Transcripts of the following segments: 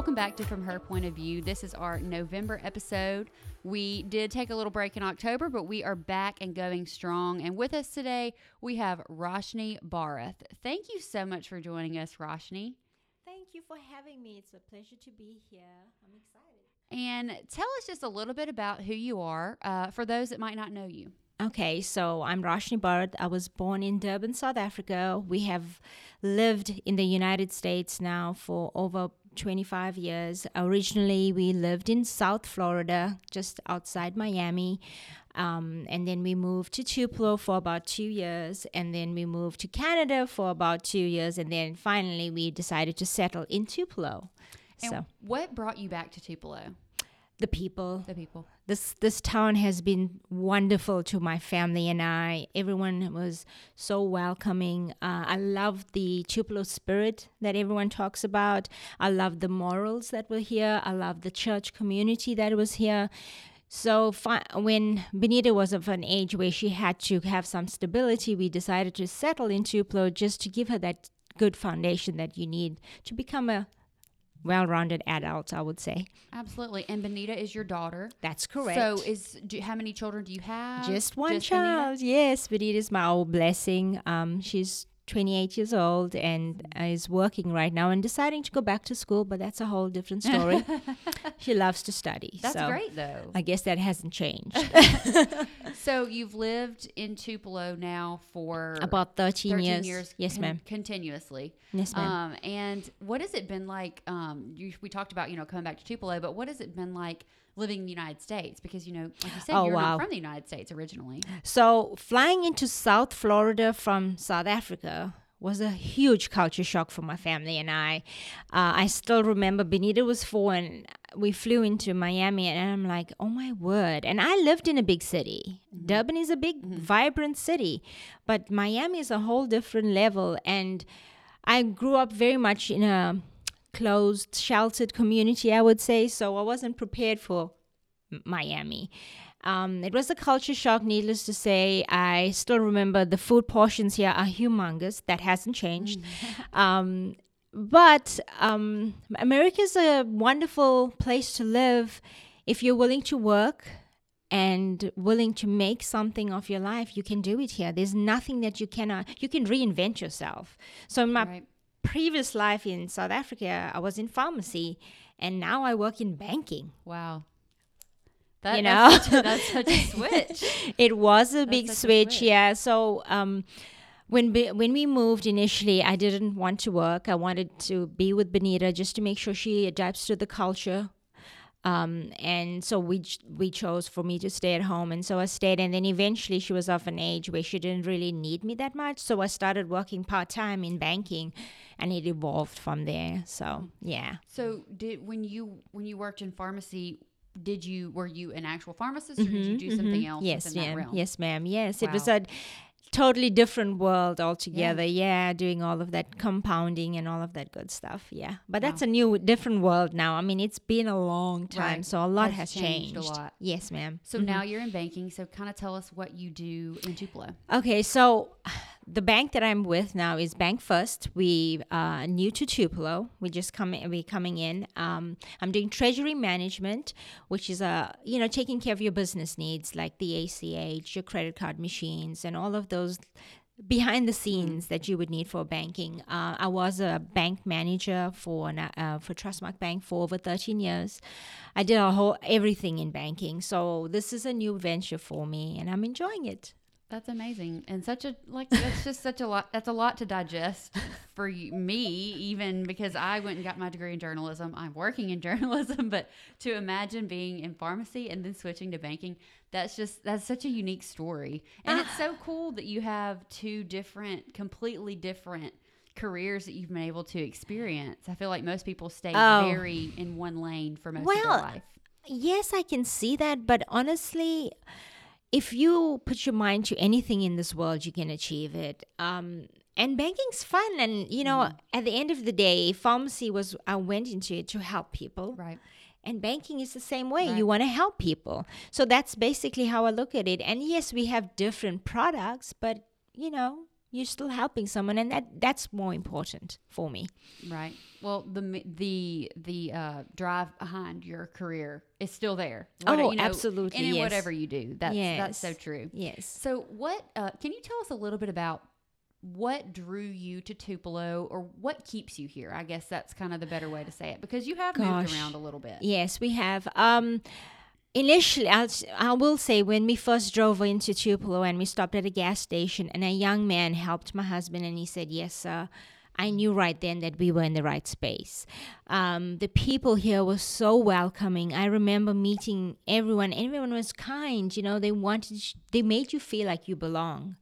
Welcome back to From Her Point of View. This is our November episode. We did take a little break in October, but we are back and going strong. And with us today, we have Rashni Barath. Thank you so much for joining us, Rashni. Thank you for having me. It's a pleasure to be here. I'm excited. And tell us just a little bit about who you are uh, for those that might not know you. Okay, so I'm Rashni Barath. I was born in Durban, South Africa. We have lived in the United States now for over 25 years. Originally, we lived in South Florida, just outside Miami. Um, and then we moved to Tupelo for about two years. And then we moved to Canada for about two years. And then finally, we decided to settle in Tupelo. And so, what brought you back to Tupelo? The people, The people. this this town has been wonderful to my family and I. Everyone was so welcoming. Uh, I love the Tupelo spirit that everyone talks about. I love the morals that were here. I love the church community that was here. So fi- when Benita was of an age where she had to have some stability, we decided to settle in Tupelo just to give her that good foundation that you need to become a well-rounded adult. I would say Absolutely. And Benita is your daughter. that's correct. So, is do, how many children do you have? Just one Benita? child. Yes, Benita is my old blessing. Um, she's 28 years old and is working right now and deciding to go back to school, but that's a whole different story. she loves to study. That's so great, though. I guess that hasn't changed. So you've lived in Tupelo now for About 13, 13 years. years. Yes, con- ma'am. Continuously. Yes, ma'am. Um, and what has it been like? Um, you, we talked about you know coming back to Tupelo, but what has it been like living in the United States? Because you know, like you said, Oh, you're wow. not from the United States originally. So flying into South Florida from South Africa was a huge culture shock for my family and I. Uh, I still remember Benita was four and we flew into Miami and I'm like, oh my word. And I lived in a big city. Durban is a big, vibrant city, but Miami is a whole different level. And I grew up very much in a closed, sheltered community, I would say. So I wasn't prepared for Miami. Um, it was a culture shock, needless to say. I still remember the food portions here are humongous. That hasn't changed. um, but um, America is a wonderful place to live if you're willing to work and willing to make something of your life. You can do it here. There's nothing that you cannot. You can reinvent yourself. So in my Right. Previous life in South Africa, I was in pharmacy, and now I work in banking. Wow. That, You that's, such know? a, that's such a switch. it was a big such a switch, switch. yeah. So um, when when we moved initially, I didn't want to work. I wanted to be with Benita just to make sure she adapts to the culture. Um, and so we we chose for me to stay at home, and so I stayed. And then eventually, she was of an age where she didn't really need me that much, so I started working part time in banking, and it evolved from there. So yeah. So did when you when you worked in pharmacy, did you were you an actual pharmacist or did you do something else Mm-hmm, Yes, ma'am. realm? Yes, ma'am. Yes, it was a totally different world altogether. Yeah. doing all of that compounding and all of that good stuff. Yeah, but that's a new, different world now. I mean, it's been a long time, Right. so a lot Has has, changed changed. a lot. Yes, ma'am. So mm-hmm. now you're in banking. So kind of tell us what you do in Tupelo. Okay, so the bank that I'm with now is Bank First. We are new to Tupelo. We just come we coming in. Um, I'm doing treasury management, which is a you know taking care of your business needs like the ACH, your credit card machines, and all of those behind the scenes that you would need for banking. Uh, I was a bank manager for uh, for Trustmark Bank for over 13 years. I did a whole everything in banking. So this is a new venture for me, and I'm enjoying it. That's amazing, and such a like. That's just such a lot. That's a lot to digest for you, me, even because I went and got my degree in journalism. I'm working in journalism, but to imagine being in pharmacy and then switching to banking, that's just that's such a unique story, and it's so ah. cool that you have two different, completely different careers that you've been able to experience. I feel like most people stay Oh. very in one lane for most of their life. Well, yes, I can see that, but honestly, if you put your mind to anything in this world, you can achieve it. Um, and banking's fun, and you know, Mm-hmm. at the end of the day, pharmacy was I went into it to help people, Right. and banking is the same way. Right. You want to help people, so that's basically how I look at it. And yes, we have different products, but you know, you're still helping someone, and that that's more important for me. Right. Well, the the the uh, drive behind your career is still there. Oh, absolutely, And in yes. whatever you do, that's that's so true. Yes. So, what uh, can you tell us a little bit about what drew you to Tupelo, or what keeps you here? I guess that's kind of the better way to say it because you have moved around a little bit. Yes, we have. Um, initially, I'll, I will say when we first drove into Tupelo and we stopped at a gas station, and a young man helped my husband, and he said, "Yes, sir." I knew right then that we were in the right space. Um, the people here were so welcoming. I remember meeting everyone. Everyone was kind. You know, they wanted, they made you feel like you belong.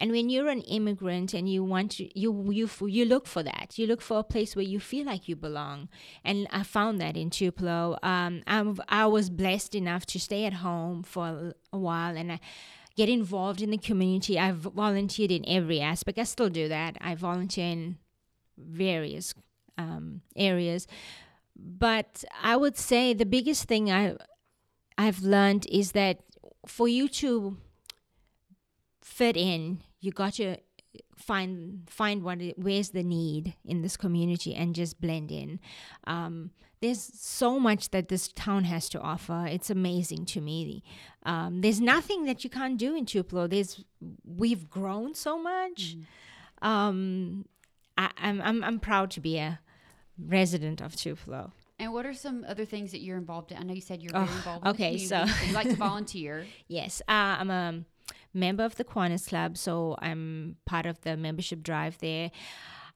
And when you're an immigrant and you want to, you you you look for that. You look for a place where you feel like you belong. And I found that in Tupelo. Um, I'm, I was blessed enough to stay at home for a, a while, and I get involved in the community. I've volunteered in every aspect. I still do that. I volunteer in various um, areas, but I would say the biggest thing I I've learned is that for you to fit in, you got to find find what it, where's the need in this community and just blend in. Um, there's so much that this town has to offer. It's amazing to me. Um, there's nothing that you can't do in Tupelo. There's we've grown so much. Um, I, I'm I'm I'm proud to be a resident of Tupelo. And what are some other things that you're involved in? I know you said you're very Oh, involved. In okay, the so- you like to volunteer. Yes, uh, I'm a member of the Kiwanis Club, so I'm part of the membership drive there.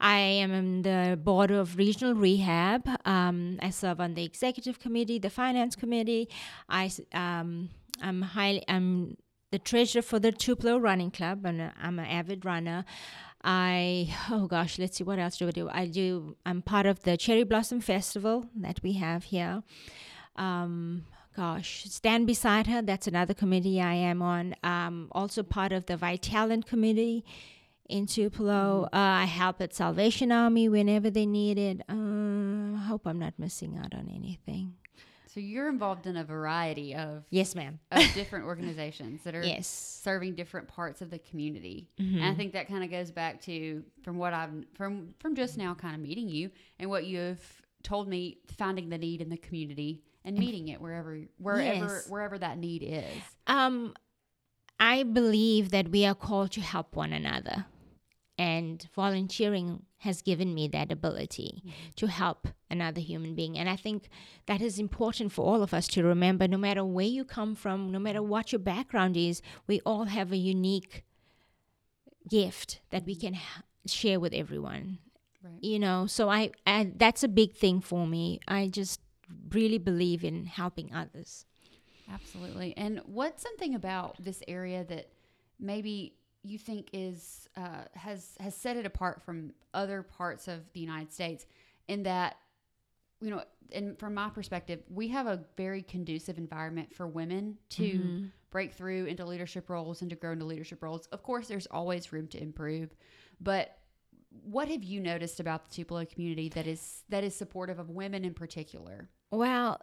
I am on the board of regional rehab. Um, I serve on the executive committee, the finance committee. I um, I'm highly I'm the treasurer for the Tupelo Running Club, and I'm an avid runner. I oh gosh, let's see what else do I do. I do. I'm part of the Cherry Blossom Festival that we have here. Um, gosh, Stand Beside Her, that's another committee I am on. Um, also part of the Vitalant committee in Tupelo. Uh, I help at Salvation Army whenever they need it. Uh, I hope I'm not missing out on anything. So you're involved in a variety of, Yes, ma'am. of different organizations that are Yes. serving different parts of the community. And I think that kind of goes back to from what I've from from just now kind of meeting you and what you've told me finding the need in the community and meeting it wherever wherever Yes. wherever that need is. Um, I believe that we are called to help one another, and volunteering has given me that ability mm-hmm. to help another human being. And I think that is important for all of us to remember. No matter where you come from, no matter what your background is, we all have a unique gift that we can share with everyone. Right. You know, so I, I that's a big thing for me. I just really believe in helping others. Absolutely. And what's something about this area that maybe you think is uh, has has set it apart from other parts of the United States in that you know, and from my perspective, we have a very conducive environment for women to break through into leadership roles and to grow into leadership roles. Of course, there's always room to improve, but what have you noticed about the Tupelo community that is that is supportive of women in particular? Well,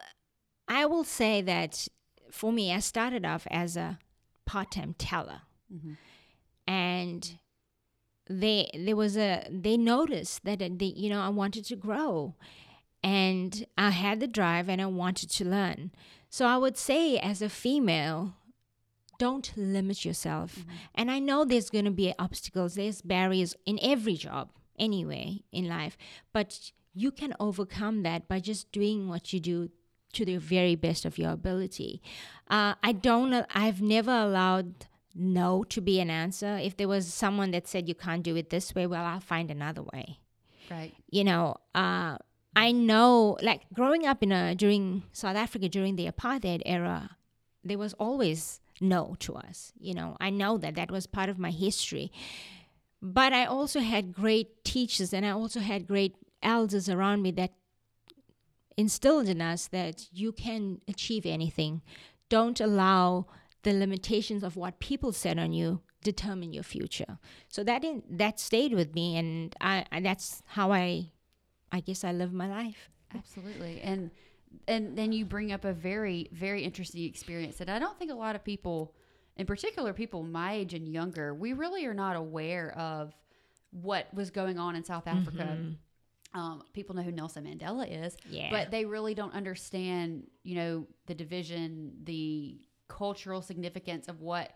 I will say that for me, I started off as a part-time teller, Mhm. And they there was a they noticed that uh, they, you know I wanted to grow, and I had the drive and I wanted to learn. So I would say, as a female, don't limit yourself. And I know there's going to be obstacles, there's barriers in every job, anyway, in life. But you can overcome that by just doing what you do to the very best of your ability. Uh, I don't, I've never allowed no to be an answer. If there was someone that said you can't do it this way, well, I'll find another way Right. you know, uh, I know, like growing up in a during South Africa during the apartheid era, there was always no to us. You know, I know that that was part of my history, but I also had great teachers, and I also had great elders around me that instilled in us that you can achieve anything. Don't allow the limitations of what people said on you determine your future. So that in, that stayed with me, and I, and that's how I, I guess I live my life. Absolutely. And and then you bring up a very very interesting experience that I don't think a lot of people in particular, people my age and younger, we really are not aware of what was going on in South Africa. Um, people know who Nelson Mandela is, Yeah. but they really don't understand, you know, the division, the cultural significance of what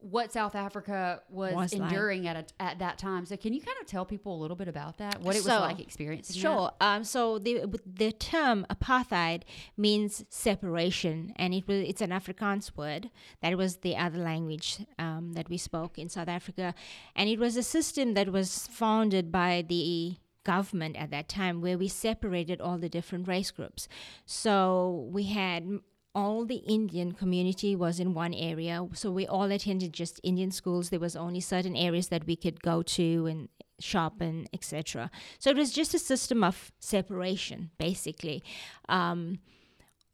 what South Africa was, Was like. enduring at a, at that time. So, can you kind of tell people a little bit about that? What it was like experiencing that? Sure. Um, so the the term apartheid means separation, and it was it's an Afrikaans word. That was the other language um, that we spoke in South Africa, and it was a system that was founded by the government at that time, where we separated all the different race groups. So we had all the Indian community was in one area, so we all attended just Indian schools. There was only certain areas that we could go to and shop and etc. So it was just a system of separation, basically. Um,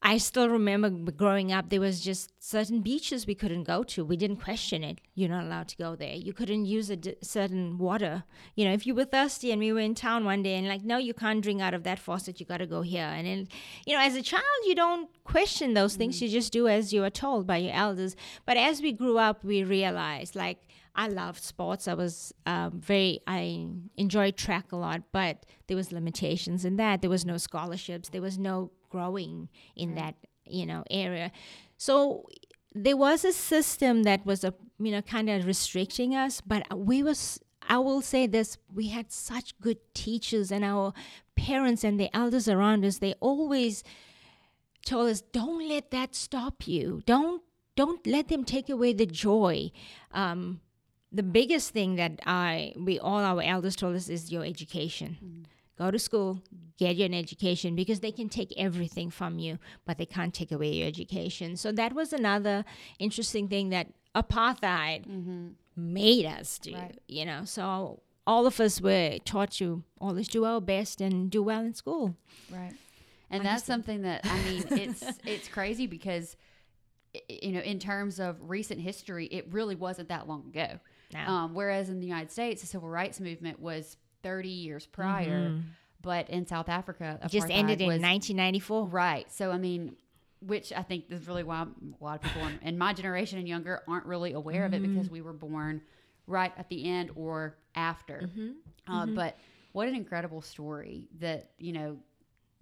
I still remember growing up, there was just certain beaches we couldn't go to. We didn't question it. You're not allowed to go there. You couldn't use a d- certain water. You know, if you were thirsty and we were in town one day and like, no, you can't drink out of that faucet. You got to go here. And then, you know, as a child, you don't question those things. Mm. You just do as you are told by your elders. But as we grew up, we realized like, I loved sports. I was um, very, I enjoyed track a lot, but there was limitations in that. There was no scholarships. There was no growing in that, you know, area. So there was a system that was, a, you know, kind of restricting us, but we was, I will say this, we had such good teachers and our parents and the elders around us, they always told us, don't let that stop you. Don't, don't let them take away the joy. Um, the biggest thing that I we all our elders told us is your education. Mm. Go to school, get you an education because they can take everything from you, but they can't take away your education. So that was another interesting thing that apartheid mm-hmm. made us do. Right. You know, so all of us were taught to always do our best and do well in school. Right. And that's something that I mean, it's it's crazy because you know, in terms of recent history, it really wasn't that long ago. Um, whereas in the United States, the civil rights movement was 30 years prior, but in South Africa, It just ended in was- 1994. Right. So I mean, which I think is really why a lot of people in, in my generation and younger aren't really aware of it because we were born right at the end or after. Uh, But what an incredible story that you know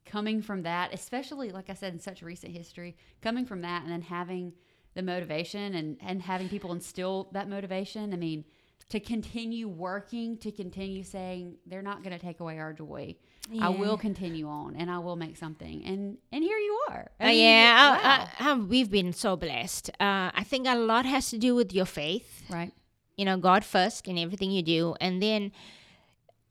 coming from that, especially like I said in such recent history, coming from that and then having the motivation and and having people instill that motivation. I mean. To continue working, to continue saying they're not going to take away our joy. I will continue on, and I will make something. And and here you are. I Uh, mean, yeah, wow. I- I- we've been so blessed. Uh, I think a lot has to do with your faith. right. You know, God first in everything you do, and then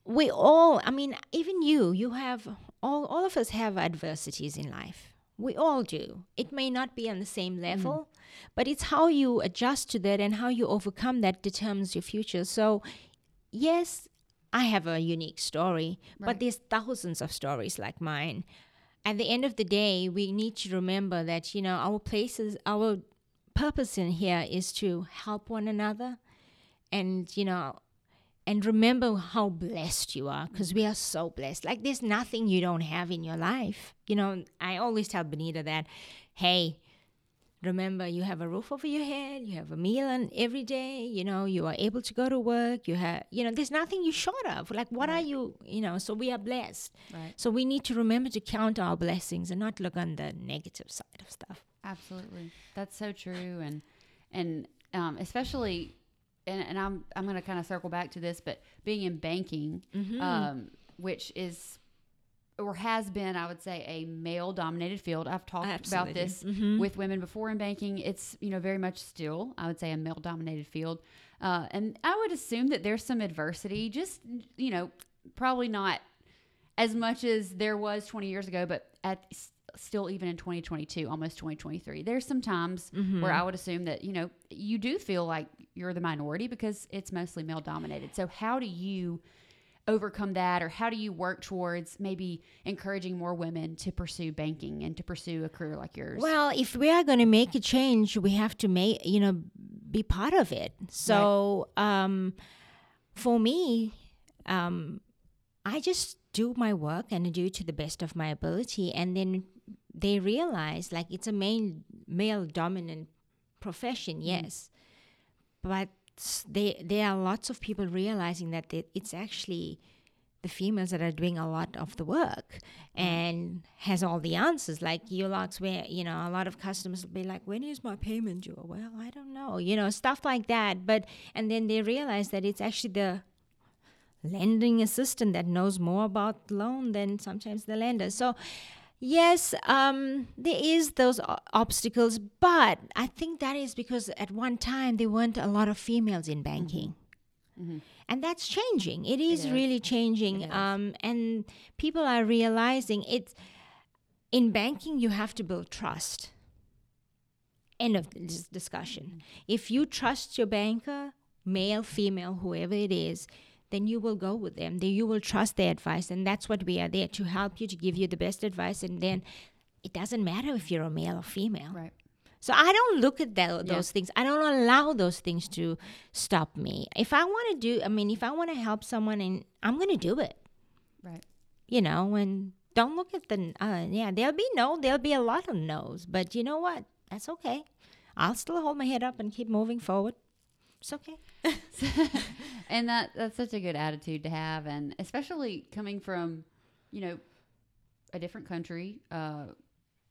we all. I mean, even you. You have all. All of us have adversities in life. We all do. It may not be on the same level, but it's how you adjust to that and how you overcome that determines your future. So, yes, I have a unique story, Right. but there's thousands of stories like mine. At the end of the day, we need to remember that, you know, our places, our purpose in here is to help one another and, you know, and remember how blessed you are because we are so blessed. Like, there's nothing you don't have in your life. You know, I always tell Benita that, hey, remember you have a roof over your head you have a meal on every day you know you are able to go to work you have you know there's nothing you short of like what are you you know so we are blessed Right. so we need to remember to count our blessings and not look on the negative side of stuff Absolutely. That's so true. And and um, especially, and, and I'm I'm going to kind of circle back to this, but being in banking, Mm-hmm. um, which is or has been, I would say, a male dominated field. I've talked about Absolutely. this Mhm. with women before in banking. It's you know very much still, I would say, a male dominated field. Uh, and I would assume that there's some adversity, just you know, probably not as much as there was 20 years ago, but at still even in 2022, almost 2023, there's some times where I would assume that you know you do feel like you're the minority because it's mostly male dominated. So how do you overcome that, or how do you work towards maybe encouraging more women to pursue banking and to pursue a career like yours? Well, if we are going to make a change, we have to make you know be part of it. So um, for me, um, I just do my work and do it to the best of my ability, and then they realize like it's a main male dominant profession, yes. but s- they, there are lots of people realizing that they, it's actually the females that are doing a lot of the work mm. and has all the answers. Like you, Ulux, where you know a lot of customers will be like, "When is my payment due?" Well, I don't know, you know, stuff like that. But and then they realize that it's actually the lending assistant that knows more about loan than sometimes the lender. So yes, um, there is those obstacles, but I think that is because at one time there weren't a lot of females in banking. And that's changing. It is is. really changing. It is. Um, and people are realizing it's in banking, you have to build trust. End of this discussion. If you trust your banker, male, female, whoever it is, then you will go with them. Then you will trust their advice. And that's what we are there to help you, to give you the best advice. And then it doesn't matter if you're a male or female. Right. So I don't look at Yeah. those things. I don't allow those things to stop me. If I want to do, I mean, if I want to help someone, and I'm going to do it. Right. You know, and don't look at the. Uh, yeah, there'll be no. There'll be a lot of no's, but you know what? That's okay. I'll still hold my head up and keep moving forward. It's okay. and that that's such a good attitude to have and especially coming from you know a different country uh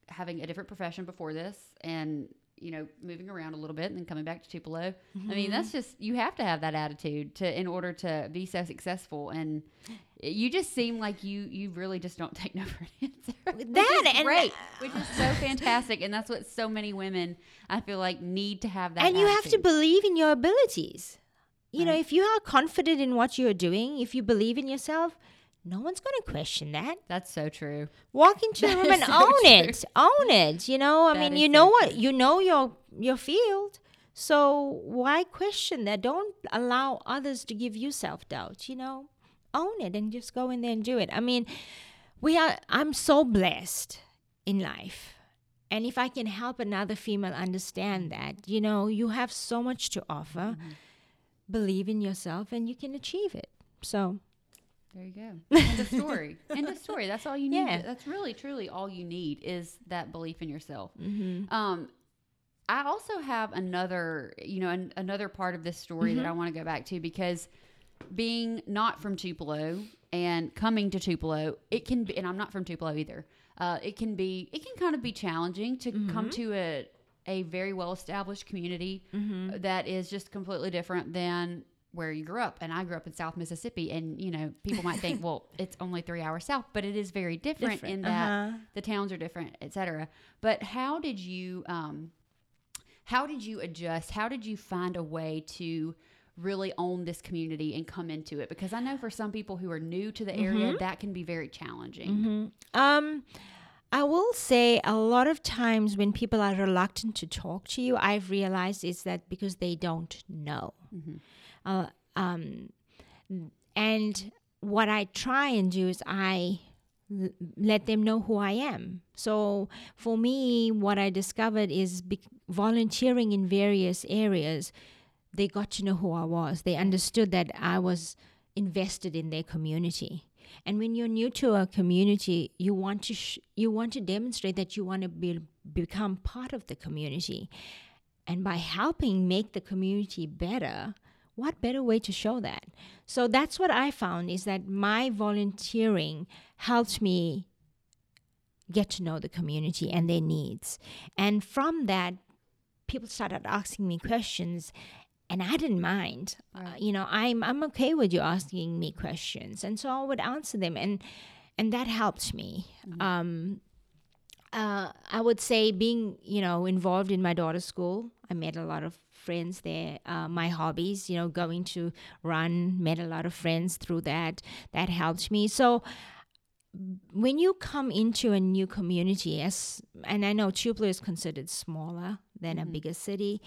having a different profession before this and you know moving around a little bit and then coming back to Tupelo. I mean mm-hmm. that's just you have to have that attitude to in order to be so successful. And you just seem like you you really just don't take no for an answer That is and- great uh, which is so fantastic. And that's what so many women I feel like need to have that and you have to believe in your abilities. You know, if you are confident in what you're doing, if you believe in yourself, no one's going to question that. that's so true. Walk into the room and so own true. it own it you know? I That mean you so know what true. you know your your field. So why question that? Don't allow others to give you self-doubt you know? Own it and just go in there and do it. I mean we are i'm so blessed in life. And if i can help another female understand that you know you have so much to offer. Mm-hmm. believe in yourself and you can achieve it. So There you go. End of story. End of story. That's all you need. Yeah. That's really, truly all you need is that belief in yourself. mhm. Um, I also have another, you know, an, another part of this story that I want to go back to because being not from Tupelo and coming to Tupelo, it can be, and I'm not from Tupelo either. Uh, it can be, it can kind of be challenging to come to a a very well established community that is just completely different than where you grew up. And I grew up in South Mississippi, and you know, people might think, well, it's only three hours south, but it is very different, Different. in that Uh-huh. the towns are different, etc. But how did you um, how did you adjust? How did you find a way to really own this community and come into it? Because I know for some people who are new to the area, that can be very challenging. Um, I will say a lot of times when people are reluctant to talk to you, I've realized is that because they don't know. Uh, um, and what I try and do is I let them know who I am. So for me, what I discovered is be- volunteering in various areas. They got to know who I was. They understood that I was invested in their community. And when you're new to a community, you want to sh- you want to demonstrate that you want to be become part of the community. And by helping make the community better, what better way to show that? So that's what I found is that my volunteering helped me get to know the community and their needs. And from that, people started asking me questions and I didn't mind. Uh, you know, I'm I'm okay with you asking me questions, and so I would answer them, and and that helped me. Um, uh, I would say being you know involved in my daughter's school, I met a lot of friends there. Uh, my hobbies, you know, going to run, met a lot of friends through that. That helped me. So when you come into a new community, as and I know Tupelo is considered smaller than a bigger city,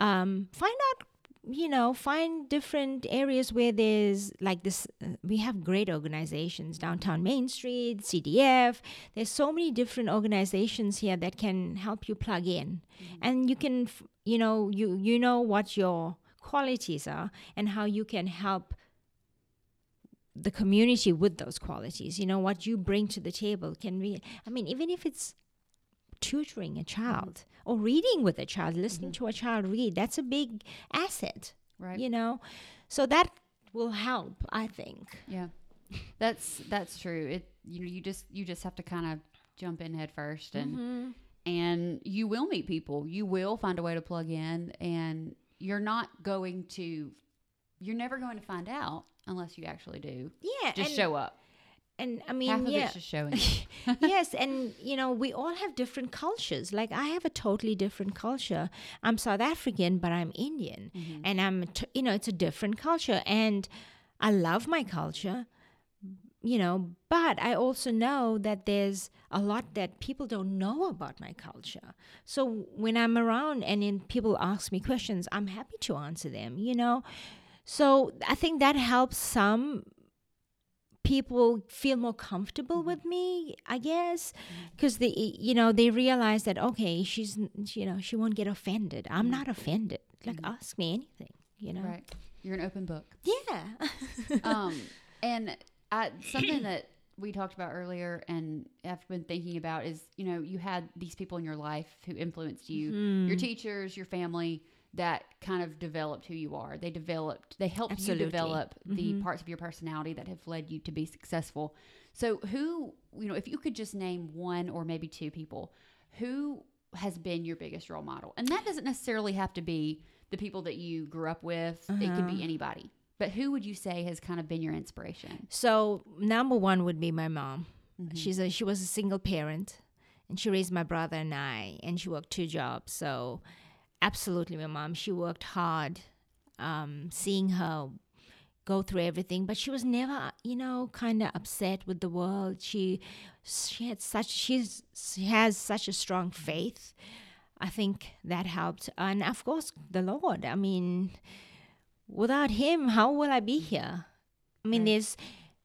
um, find out you know find different areas where there's like this uh, we have great organizations. Downtown main street cdf there's so many different organizations here that can help you plug in. And you can f- you know you you know what your qualities are and how you can help the community with those qualities. You know what you bring to the table can be i mean even if it's tutoring a child or reading with a child, listening to a child read. That's a big asset, Right. you know. So that will help, I think. Yeah, that's that's true. It you know you just you just have to kind of jump in head first and Mm-hmm. and you will meet people. You will find a way to plug in, and you're not going to you're never going to find out unless you actually do. Yeah, Just show up. And I mean, Half of yeah, it's just showing. yes, and you know, we all have different cultures. Like I have a totally different culture. I'm South African, but I'm Indian, Mm-hmm. and I'm t- you know, it's a different culture, and I love my culture. You know, but I also know that there's a lot that people don't know about my culture. So when I'm around and then people ask me questions, I'm happy to answer them, you know. So I think that helps some people feel more comfortable with mm-hmm. me i guess mm-hmm. because they you know they realize that okay she's you know she won't get offended. I'm mm-hmm. not offended. Like ask me anything you know? Right. You're an open book. yeah. Um, and I, something that we talked about earlier and I've been thinking about is, you know, you had these people in your life who influenced you, Mm-hmm. your teachers, your family that kind of developed who you are. They developed, they helped Absolutely. you develop the Mhm. parts of your personality that have led you to be successful. So, who, you know, if you could just name one or maybe two people, who has been your biggest role model? And that doesn't necessarily have to be the people that you grew up with, it could be Uh-huh. anybody. But who would you say has kind of been your inspiration? so number one would be my mom Mhm. she's a she was a single parent and she raised my brother and i and she worked two jobs so absolutely my mom. She worked hard um, seeing her go through everything but she was never you know kind of upset with the world. She she had such she's she has such a strong faith. I think that helped. And of course the lord. I mean without him how will i be here? I mean Right. there's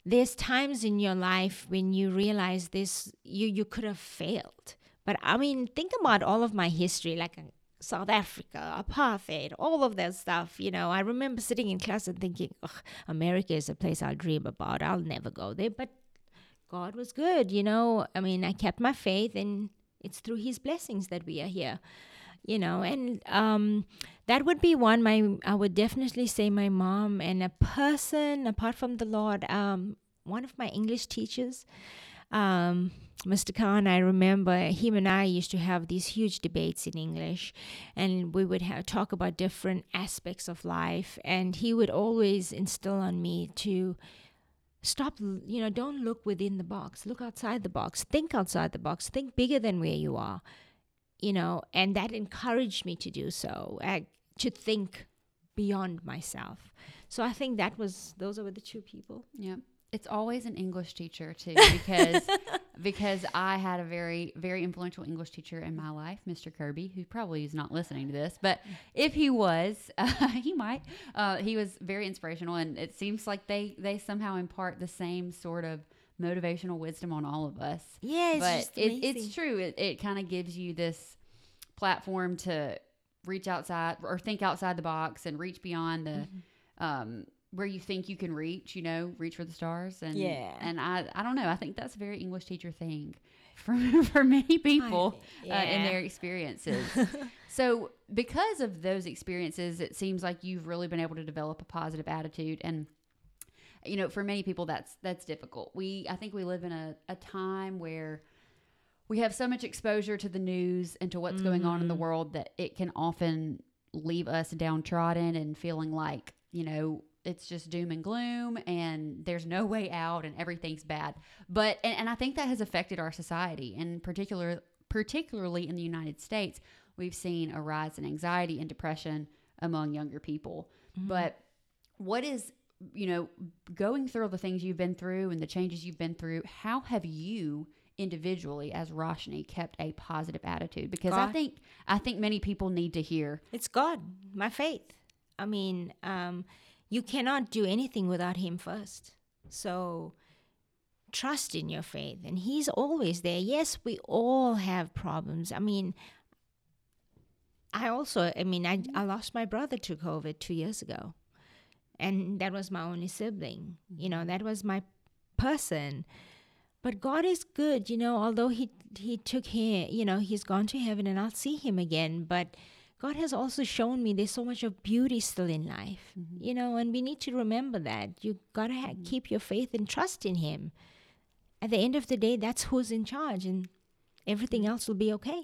there's times in your life when you realize this you you could have failed. But i mean think about all of my history. Like south africa apartheid all of that stuff you know. I remember sitting in class and thinking america is a place i'll dream about. I'll never go there. But god was good you know. I mean i kept my faith and it's through his blessings that we are here you know. And um that would be one my i would definitely say my mom and a person apart from the lord um one of my english teachers um mr khan i remember him and i used to have these huge debates in english and we would have talk about different aspects of life and he would always instill on me to stop you know don't look within the box look outside the box think outside the box think bigger than where you are you know, and that encouraged me to do so, uh, to think beyond myself. So I think that was those were the two people. Yeah. It's always an English teacher too, because because I had a very very influential English teacher in my life, Mr. Kirby, who probably is not listening to this, but if he was, uh, he might. Uh, he was very inspirational, and it seems like they they somehow impart the same sort of motivational wisdom on all of us. Yeah, it's but just it, it's true. It, it kind of gives you this platform to reach outside or think outside the box and reach beyond the Mm-hmm. um, where you think you can reach. You know, reach for the stars. And Yeah. and I I don't know. I think that's a very English teacher thing for for many people think- uh, in their experiences. so because of those experiences, it seems like you've really been able to develop a positive attitude and you know for many people that's that's difficult we i think we live in a, a time where we have so much exposure to the news and to what's going on in the world that it can often leave us downtrodden and feeling like you know it's just doom and gloom and there's no way out and everything's bad. But and, and i think that has affected our society and particular particularly in the united states we've seen a rise in anxiety and depression among younger people. But what is you know going through all the things you've been through and the changes you've been through how have you individually as Rashni kept a positive attitude? Because i think i think many people need to hear. It's God, my faith. I mean, um, you cannot do anything without Him first. So trust in your faith, and He's always there. Yes, we all have problems. I mean, I also, I mean, I, I lost my brother to COVID two years ago, and that was my only sibling. You know, that was my person. But God is good, you know, although He he took him, you know, he's gone to heaven and I'll see him again. But God has also shown me there's so much of beauty still in life, Mm-hmm. you know, and we need to remember that. You got to ha- mm-hmm. keep your faith and trust in him. At the end of the day, that's who's in charge and everything mm-hmm. else will be okay.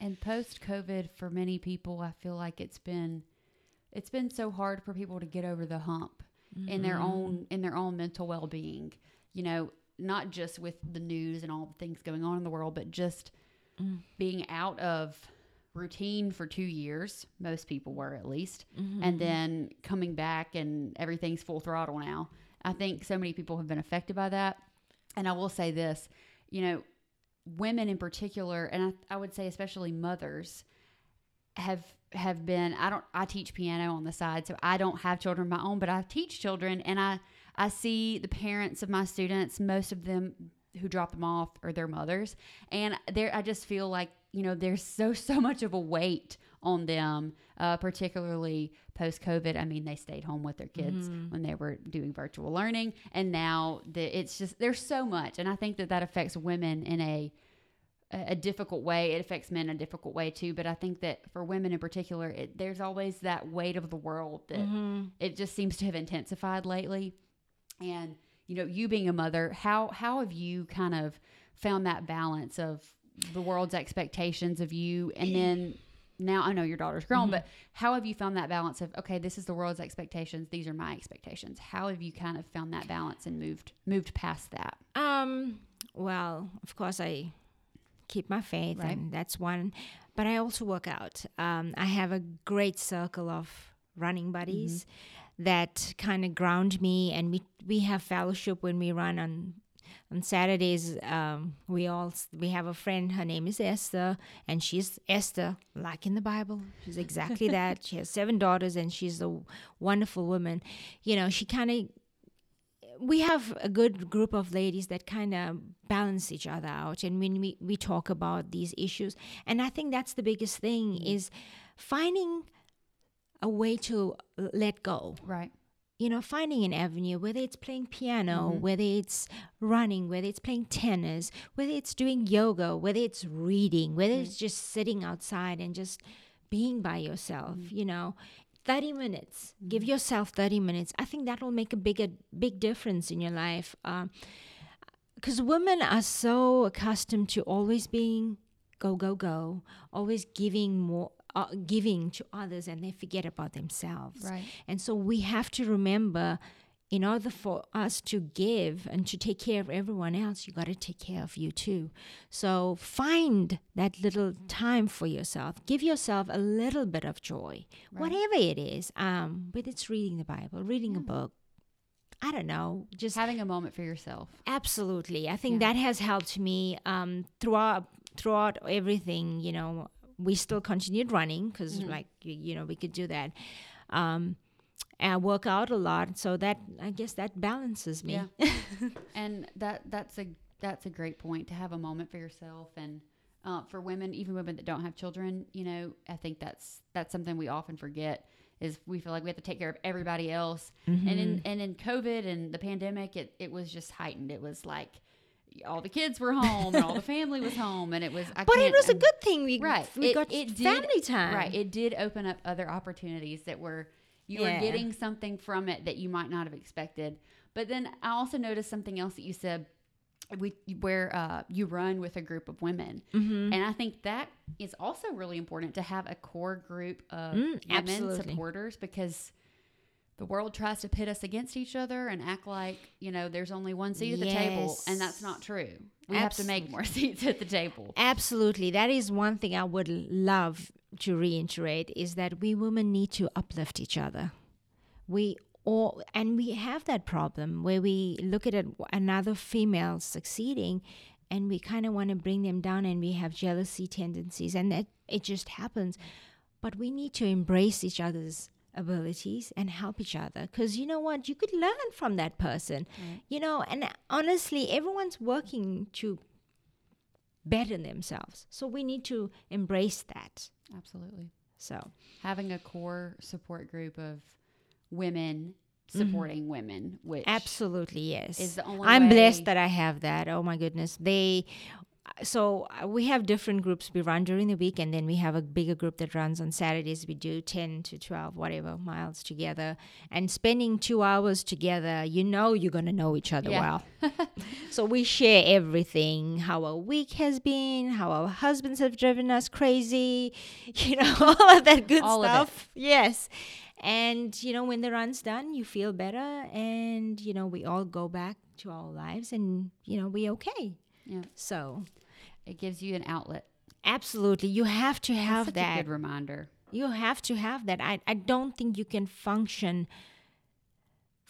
And post COVID, for many people, I feel like it's been it's been so hard for people to get over the hump in their mm-hmm. own in their own mental well being. You know, not just with the news and all the things going on in the world, but just mm. being out of routine for two years. Most people were at least, mm-hmm. and then coming back and everything's full throttle now. I think so many people have been affected by that. And I will say this, you know, women in particular, and I, I would say especially mothers, have have been. I don't. I teach piano on the side, so I don't have children of my own, but I teach children, and I I see the parents of my students. Most of them who drop them off or their mothers, and there I just feel like you know there's so so much of a weight on them, uh, particularly post COVID. I mean, they stayed home with their kids when they were doing virtual learning, and now the, it's just there's so much, and I think that that affects women in a a difficult way. It affects men in a difficult way too. But I think that for women in particular, it, there's always that weight of the world that it just seems to have intensified lately. And you know, you being a mother, how how have you kind of found that balance of the world's expectations of you, and then now I know your daughter's grown, but how have you found that balance of okay, this is the world's expectations, these are my expectations. How have you kind of found that balance and moved moved past that? Um, well, of course, I keep my faith, Right. and that's one. But I also work out. Um, I have a great circle of running buddies that kind of ground me, and we we have fellowship when we run on on Saturdays. Um, we all we have a friend. Her name is Esther, and she's Esther, like in the Bible. She's exactly that. She has seven daughters, and she's a wonderful woman. You know, she kind of we have a good group of ladies that kind of balance each other out and when we, we talk about these issues and i think that's the biggest thing is finding a way to let go. Right. you know finding an avenue whether it's playing piano mm-hmm. whether it's running whether it's playing tennis whether it's doing yoga whether it's reading whether it's mm. just sitting outside and just being by yourself mm. you know. 30 minutes. Give mm-hmm. yourself 30 minutes. I think that will make a bigger big difference in your life. Um, because women are so accustomed to always being go go go always giving more uh, giving to others and they forget about themselves Right. and so we have to remember in order for us to give and to take care of everyone else, you got to take care of you too. So find that little time for yourself. Give yourself a little bit of joy, whatever it is. Um, whether it's reading the Bible, reading a book, I don't know, just Having a moment for yourself. Absolutely, I think that has helped me um, throughout throughout everything. You know, we still continued running because, like, you, you know, we could do that. Um, and I work out a lot, so that I guess that balances me. Yeah. and that that's a that's a great point to have a moment for yourself and uh, for women, even women that don't have children, you know, I think that's that's something we often forget is we feel like we have to take care of everybody else. And in and in COVID and the pandemic, it it was just heightened. It was like all the kids were home and all the family was home, and it was. I But it was a good thing. We right we it, got it did, family time. right it did open up other opportunities that were you Yeah. were getting something from it that you might not have expected but then i also noticed something else that you said we where uh, you run with a group of women Mm-hmm. and i think that is also really important to have a core group of Mm, women absolutely. supporters because the world tries to pit us against each other and act like you know there's only one seat at the table and that's not true we have to make more seats at the table Absolutely. That is one thing I would love to reiterate is that we women need to uplift each other. We all, and we have that problem where we look at another female succeeding and we kind of want to bring them down and we have jealousy tendencies and that it just happens. But we need to embrace each other's abilities and help each other because you know what? You could learn from that person. You know, and honestly, everyone's working to better themselves. So we need to embrace that. absolutely So having a core support group of women supporting mm-hmm. women, which absolutely yes. is the only I'm way- blessed that I have that. Oh my goodness. They so uh, we have different groups. We run during the week and then we have a bigger group that runs on saturdays. We do 10 to 12 whatever miles together. And spending two hours together you know you're going to know each other Yeah. well. So we share everything. How our week has been how our husbands have driven us crazy you know all of that good All stuff. Yes. And you know when the run's done you feel better and you know we all go back to our lives and you know we're okay. Yeah. so It gives you an outlet. absolutely you have to have that good reminder. you have to have that I, I don't think you can function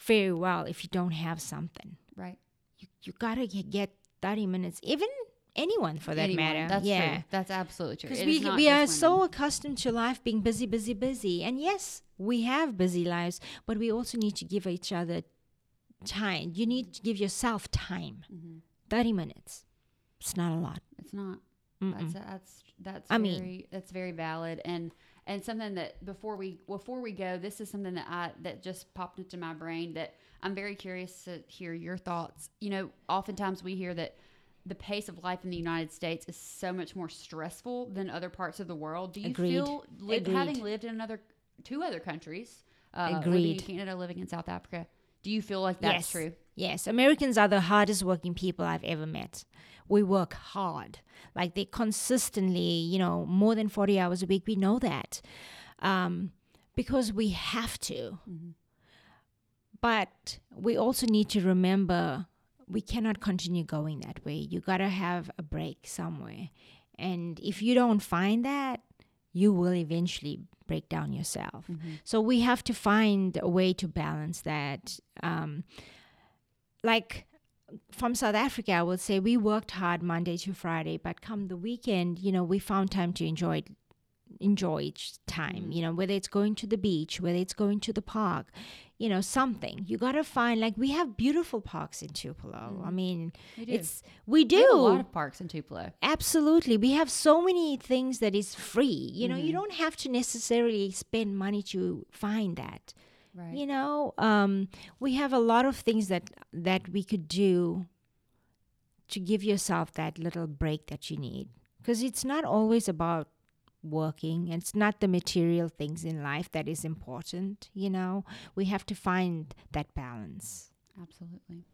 very well if you don't have something Right. you, you gotta get, get 30 minutes even anyone for that Anyone. matter That's yeah true. That's absolutely true. because we, we are so accustomed to life being busy busy busy and yes we have busy lives but we also need to give each other time you need to give yourself time Mhm. 30 minutes it's not a lot It's not. Mm-mm. That's that's that's I very mean- that's very valid and and something that before we before we go, this is something that I that just popped into my brain that I'm very curious to hear your thoughts. You know, oftentimes we hear that the pace of life in the United States is so much more stressful than other parts of the world. Do you Agreed. feel li- Agreed. having lived in another two other countries, uh, living in Canada, living in South Africa? Do you feel like that's Yes. true? Yes, Americans are the hardest working people I've ever met. We work hard. Like they consistently, you know, more than 40 hours a week. We know that. Um, because we have to. But we also need to remember we cannot continue going that way. You got to have a break somewhere. And if you don't find that, you will eventually break down yourself. So we have to find a way to balance that. Um, like from South Africa, I would say we worked hard Monday to Friday, but come the weekend, you know, we found time to enjoy enjoy each time. You know, whether it's going to the beach, whether it's going to the park, you know, something. You gotta find like we have beautiful parks in Tupelo. I mean, We it's we do We have a lot of parks in Tupelo. Absolutely. We have so many things that is free. You know, Mm-hmm. you don't have to necessarily spend money to find that. Right. You know, um, we have a lot of things that that we could do to give yourself that little break that you need. Because it's not always about working. It's not the material things in life that is important. You know, we have to find that balance. Absolutely.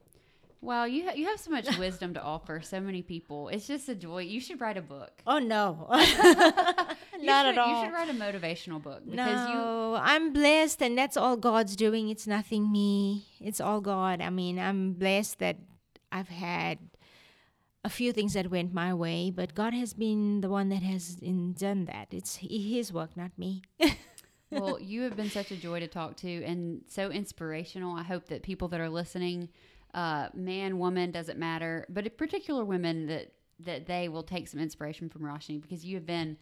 Wow, you ha- you have so much wisdom to offer so many people. It's just a joy. You should write a book. Oh no, not should, at all. You should write a motivational book because you no, I'm blessed, and that's all God's doing. It's nothing me. It's all God. I mean, I'm blessed that I've had a few things that went my way, but God has been the one that has in, done that. It's His work, not me. well, you have been such a joy to talk to and so inspirational. I hope that people that are listening, uh, man, woman, doesn't matter, but in particular women that that they will take some inspiration from Rashni because you have been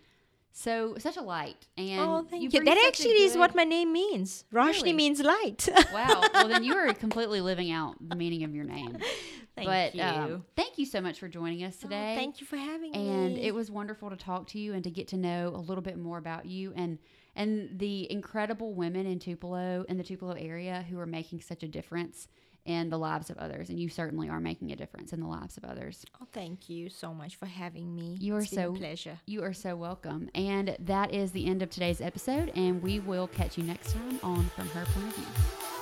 so such a light and oh, thank you. bring That actually is what my name means. Rashni Really? means light. Wow. Well, then you are completely living out the meaning of your name. thank but you. Um, thank you so much for joining us Oh, today. thank you for having and me. And it was wonderful to talk to you and to get to know a little bit more about you and and the incredible women in Tupelo and the Tupelo area who are making such a difference in the lives of others and you certainly are making a difference in the lives of others. oh, thank you so much for having me. You are It's so- pleasure. You are so welcome. And that is the end of today's episode and we will catch you next time on From Her Point of View.